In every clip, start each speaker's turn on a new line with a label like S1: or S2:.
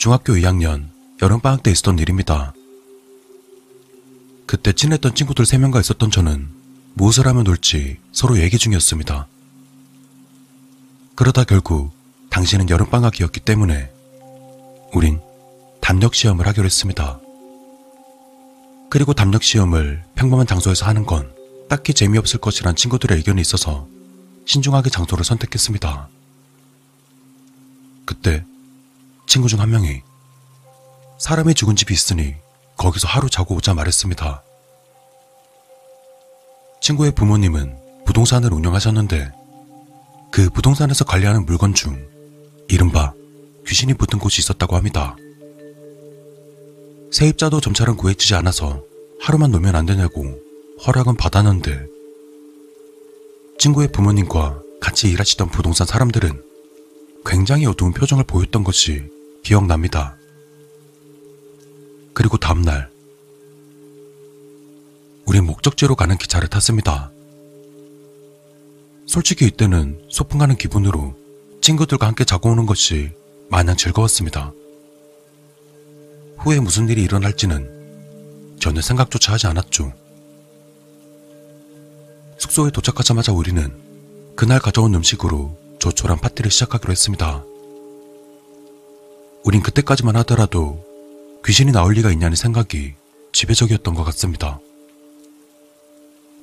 S1: 중학교 2학년 여름방학 때 있었던 일입니다. 그때 친했던 친구들 3명과 있었던 저는 무엇을 하면 놀지 서로 얘기 중이었습니다. 그러다 결국 당신은 여름방학이었기 때문에 우린 담력 시험을 하기로 했습니다. 그리고 담력 시험을 평범한 장소에서 하는 건 딱히 재미없을 것이란 친구들의 의견이 있어서 신중하게 장소를 선택했습니다. 그때 친구 중 한 명이 사람이 죽은 집이 있으니 거기서 하루 자고 오자 말했습니다. 친구의 부모님은 부동산을 운영하셨는데 그 부동산에서 관리하는 물건 중 이른바 귀신이 붙은 곳이 있었다고 합니다. 세입자도 점차는 구해지지 않아서 하루만 놀면 안 되냐고 허락은 받았는데 친구의 부모님과 같이 일하시던 부동산 사람들은 굉장히 어두운 표정을 보였던 것이 기억납니다. 그리고 다음날 우린 목적지로 가는 기차를 탔습니다. 솔직히 이때는 소풍 가는 기분으로 친구들과 함께 자고 오는 것이 마냥 즐거웠습니다. 후에 무슨 일이 일어날지는 전혀 생각조차 하지 않았죠. 숙소에 도착하자마자 우리는 그날 가져온 음식으로 조촐한 파티를 시작하기로 했습니다. 우린 그때까지만 하더라도 귀신이 나올 리가 있냐는 생각이 지배적이었던 것 같습니다.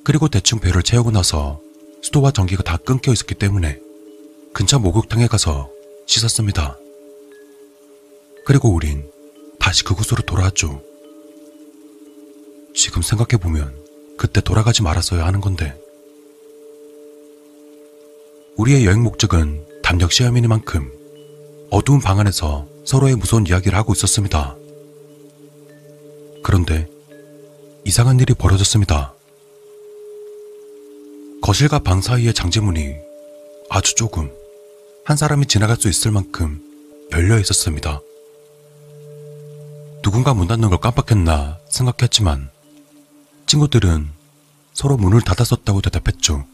S1: 그리고 대충 배를 채우고 나서 수도와 전기가 다 끊겨 있었기 때문에 근처 목욕탕에 가서 씻었습니다. 그리고 우린 다시 그곳으로 돌아왔죠. 지금 생각해보면 그때 돌아가지 말았어야 하는 건데. 우리의 여행 목적은 담력 시험이니만큼 어두운 방 안에서 서로의 무서운 이야기를 하고 있었습니다. 그런데 이상한 일이 벌어졌습니다. 거실과 방 사이의 장제문이 아주 조금 한 사람이 지나갈 수 있을 만큼 열려 있었습니다. 누군가 문 닫는 걸 깜빡했나 생각했지만 친구들은 서로 문을 닫았었다고 대답했죠.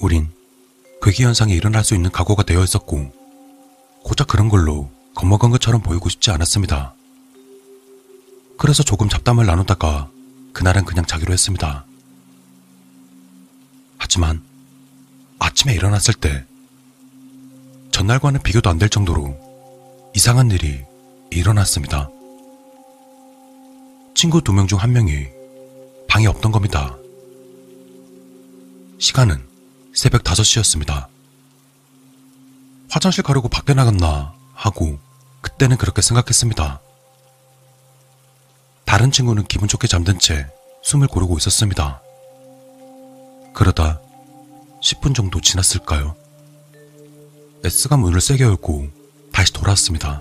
S1: 우린 괴기 현상이 일어날 수 있는 각오가 되어 있었고 고작 그런 걸로 겁먹은 것처럼 보이고 싶지 않았습니다. 그래서 조금 잡담을 나누다가 그날은 그냥 자기로 했습니다. 하지만 아침에 일어났을 때 전날과는 비교도 안 될 정도로 이상한 일이 일어났습니다. 친구 두 명 중 한 명이 방에 없던 겁니다. 시간은 새벽 5시였습니다. 화장실 가려고 밖에 나갔나 하고 그때는 그렇게 생각했습니다. 다른 친구는 기분 좋게 잠든 채 숨을 고르고 있었습니다. 그러다 10분 정도 지났을까요? S가 문을 세게 열고 다시 돌아왔습니다.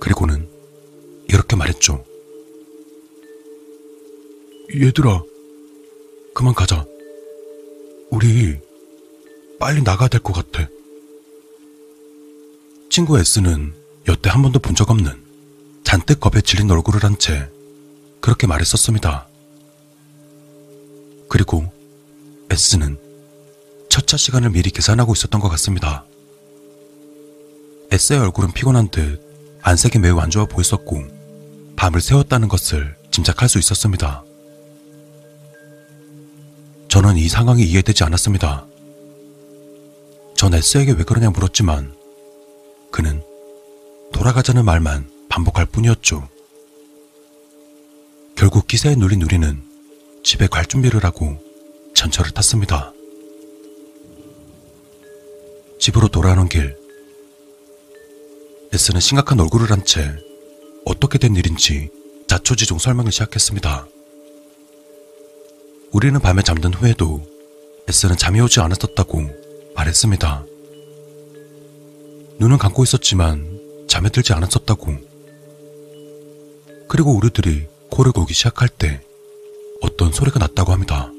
S1: 그리고는 이렇게 말했죠. 얘들아, 그만 가자. 우리 빨리 나가야 될 것 같아. 친구 S는 여태 한 번도 본 적 없는 잔뜩 겁에 질린 얼굴을 한 채 그렇게 말했었습니다. 그리고 S는 첫차 시간을 미리 계산하고 있었던 것 같습니다. S의 얼굴은 피곤한 듯 안색이 매우 안 좋아 보였었고 밤을 새웠다는 것을 짐작할 수 있었습니다. 저는 이 상황이 이해되지 않았습니다. 전 S에게 왜 그러냐 물었지만 그는 돌아가자는 말만 반복할 뿐이었죠. 결국 기세에 눌린 우리는 집에 갈 준비를 하고 전철을 탔습니다. 집으로 돌아오는 길, S는 심각한 얼굴을 한 채 어떻게 된 일인지 자초지종 설명을 시작했습니다. 우리는 밤에 잠든 후에도 S는 잠이 오지 않았었다고 말했습니다. 눈은 감고 있었지만 잠에 들지 않았었다고. 그리고 우리들이 코를 골기 시작할 때 어떤 소리가 났다고 합니다.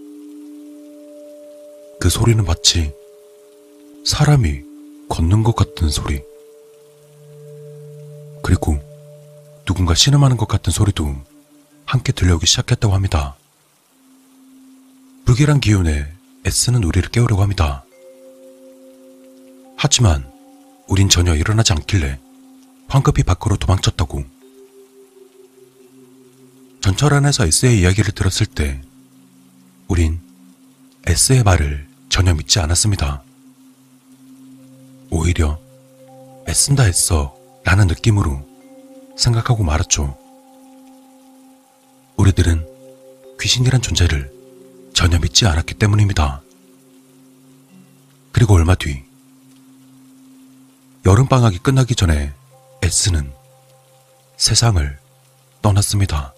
S1: 그 소리는 마치 사람이 걷는 것 같은 소리. 그리고 누군가 신음하는 것 같은 소리도 함께 들려오기 시작했다고 합니다. 불길한 기운에 애쓰는 우리를 깨우려고 합니다. 하지만 우린 전혀 일어나지 않길래 황급히 밖으로 도망쳤다고. 전철 안에서 S의 이야기를 들었을 때 우린 S의 말을 전혀 믿지 않았습니다. 오히려 애쓴다 했어 라는 느낌으로 생각하고 말았죠. 우리들은 귀신이란 존재를 전혀 믿지 않았기 때문입니다. 그리고 얼마 뒤 여름방학이 끝나기 전에 S는 세상을 떠났습니다.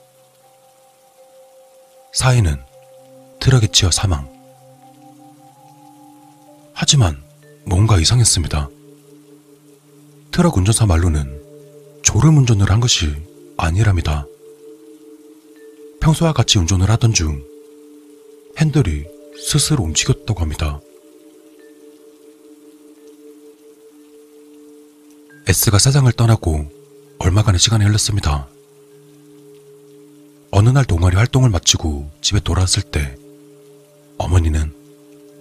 S1: 사인은 트럭에 치여 사망. 하지만 뭔가 이상했습니다. 트럭 운전사 말로는 졸음 운전을 한 것이 아니랍니다. 평소와 같이 운전을 하던 중 핸들이 스스로 움직였다고 합니다. S가 세상을 떠나고 얼마간의 시간이 흘렀습니다. 어느 날 동아리 활동을 마치고 집에 돌아왔을 때 어머니는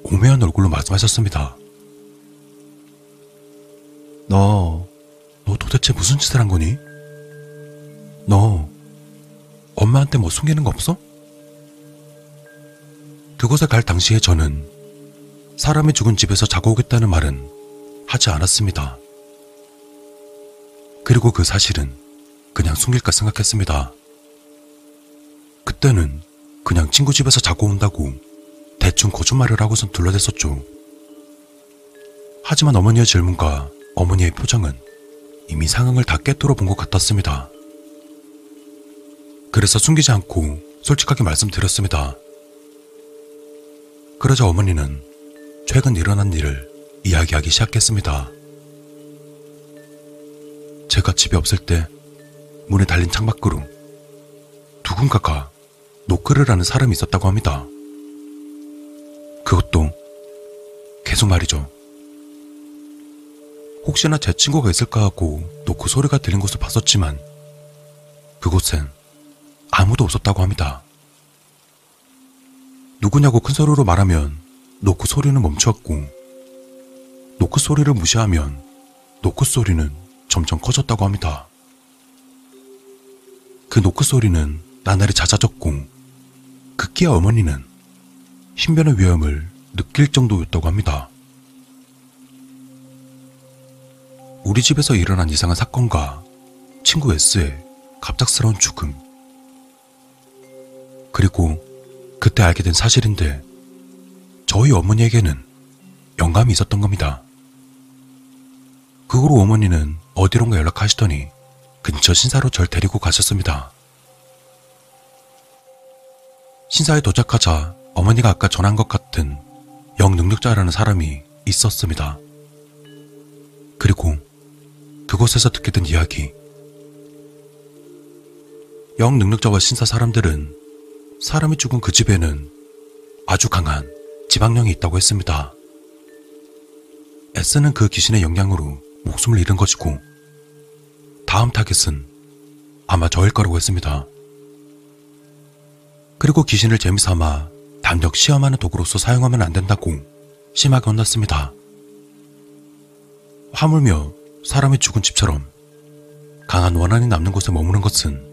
S1: 오매한 얼굴로 말씀하셨습니다. 너, 너 도대체 무슨 짓을 한 거니? 너, 엄마한테 뭐 숨기는 거 없어? 그곳에 갈 당시에 저는 사람이 죽은 집에서 자고 오겠다는 말은 하지 않았습니다. 그리고 그 사실은 그냥 숨길까 생각했습니다. 그때는 그냥 친구 집에서 자고 온다고 대충 거짓말을 하고선 둘러댔었죠. 하지만 어머니의 질문과 어머니의 표정은 이미 상황을 다 깨뚫어 본것 같았습니다. 그래서 숨기지 않고 솔직하게 말씀드렸습니다. 그러자 어머니는 최근 일어난 일을 이야기하기 시작했습니다. 제가 집에 없을 때 문에 달린 창밖으로 누군가가 노크를 하는 사람이 있었다고 합니다. 그것도 계속 말이죠. 혹시나 제 친구가 있을까 하고 노크 소리가 들린 곳을 봤었지만 그곳엔 아무도 없었다고 합니다. 누구냐고 큰 소리로 말하면 노크 소리는 멈추었고 노크 소리를 무시하면 노크 소리는 점점 커졌다고 합니다. 그 노크 소리는 나날이 잦아졌고 급기야 어머니는 신변의 위험을 느낄 정도였다고 합니다. 우리 집에서 일어난 이상한 사건과 친구 S의 갑작스러운 죽음. 그리고 그때 알게 된 사실인데 저희 어머니에게는 영감이 있었던 겁니다. 그 후로 어머니는 어디론가 연락하시더니 근처 신사로 절 데리고 가셨습니다. 신사에 도착하자 어머니가 아까 전한 것 같은 영능력자라는 사람이 있었습니다. 그리고 그곳에서 듣게 된 이야기. 영능력자와 신사 사람들은 사람이 죽은 그 집에는 아주 강한 지방령이 있다고 했습니다. S는 그 귀신의 영향으로 목숨을 잃은 것이고 다음 타겟은 아마 저일 거라고 했습니다. 그리고 귀신을 재미삼아 담력 시험하는 도구로서 사용하면 안 된다고 심하게 혼났습니다. 하물며 사람이 죽은 집처럼 강한 원한이 남는 곳에 머무는 것은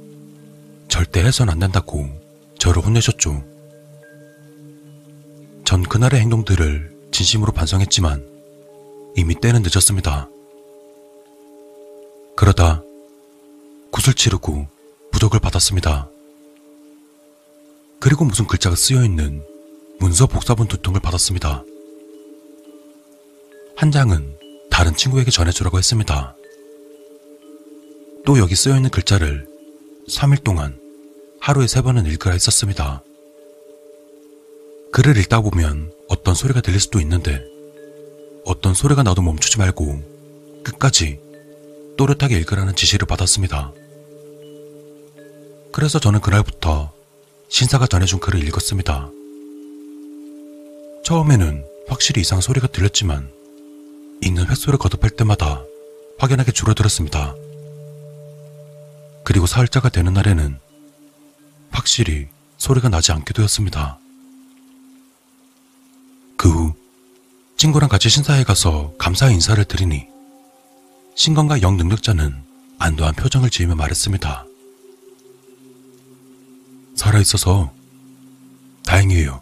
S1: 절대 해선 안 된다고 저를 혼내셨죠. 전 그날의 행동들을 진심으로 반성했지만 이미 때는 늦었습니다. 그러다 굿을 치르고 부적을 받았습니다. 그리고 무슨 글자가 쓰여 있는 문서 복사본 두 통을 받았습니다. 한 장은 다른 친구에게 전해주라고 했습니다. 또 여기 쓰여 있는 글자를 3일 동안 하루에 세 번은 읽으라 했었습니다. 글을 읽다 보면 어떤 소리가 들릴 수도 있는데 어떤 소리가 나도 멈추지 말고 끝까지 또렷하게 읽으라는 지시를 받았습니다. 그래서 저는 그날부터 신사가 전해준 글을 읽었습니다. 처음에는 확실히 이상 소리가 들렸지만 읽는 횟수를 거듭할 때마다 확연하게 줄어들었습니다. 그리고 사흘자가 되는 날에는 확실히 소리가 나지 않게 되었습니다. 그 후 친구랑 같이 신사에 가서 감사의 인사를 드리니 신건과 영 능력자는 안도한 표정을 지으며 말했습니다. 살아있어서 다행이에요.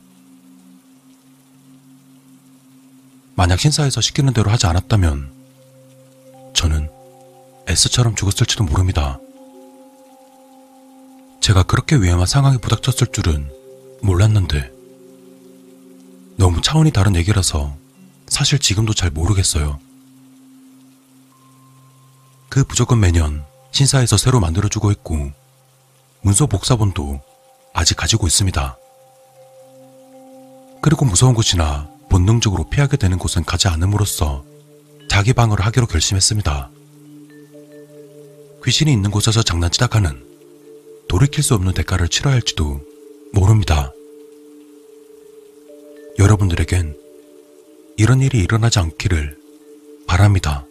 S1: 만약 신사에서 시키는 대로 하지 않았다면 저는 S처럼 죽었을지도 모릅니다. 제가 그렇게 위험한 상황에 부닥쳤을 줄은 몰랐는데 너무 차원이 다른 얘기라서 사실 지금도 잘 모르겠어요. 그 부적은 매년 신사에서 새로 만들어주고 있고 문서 복사본도 아직 가지고 있습니다. 그리고 무서운 곳이나 본능적으로 피하게 되는 곳은 가지 않음으로써 자기 방어를 하기로 결심했습니다. 귀신이 있는 곳에서 장난치다 가는 돌이킬 수 없는 대가를 치러야 할지도 모릅니다. 여러분들에겐 이런 일이 일어나지 않기를 바랍니다.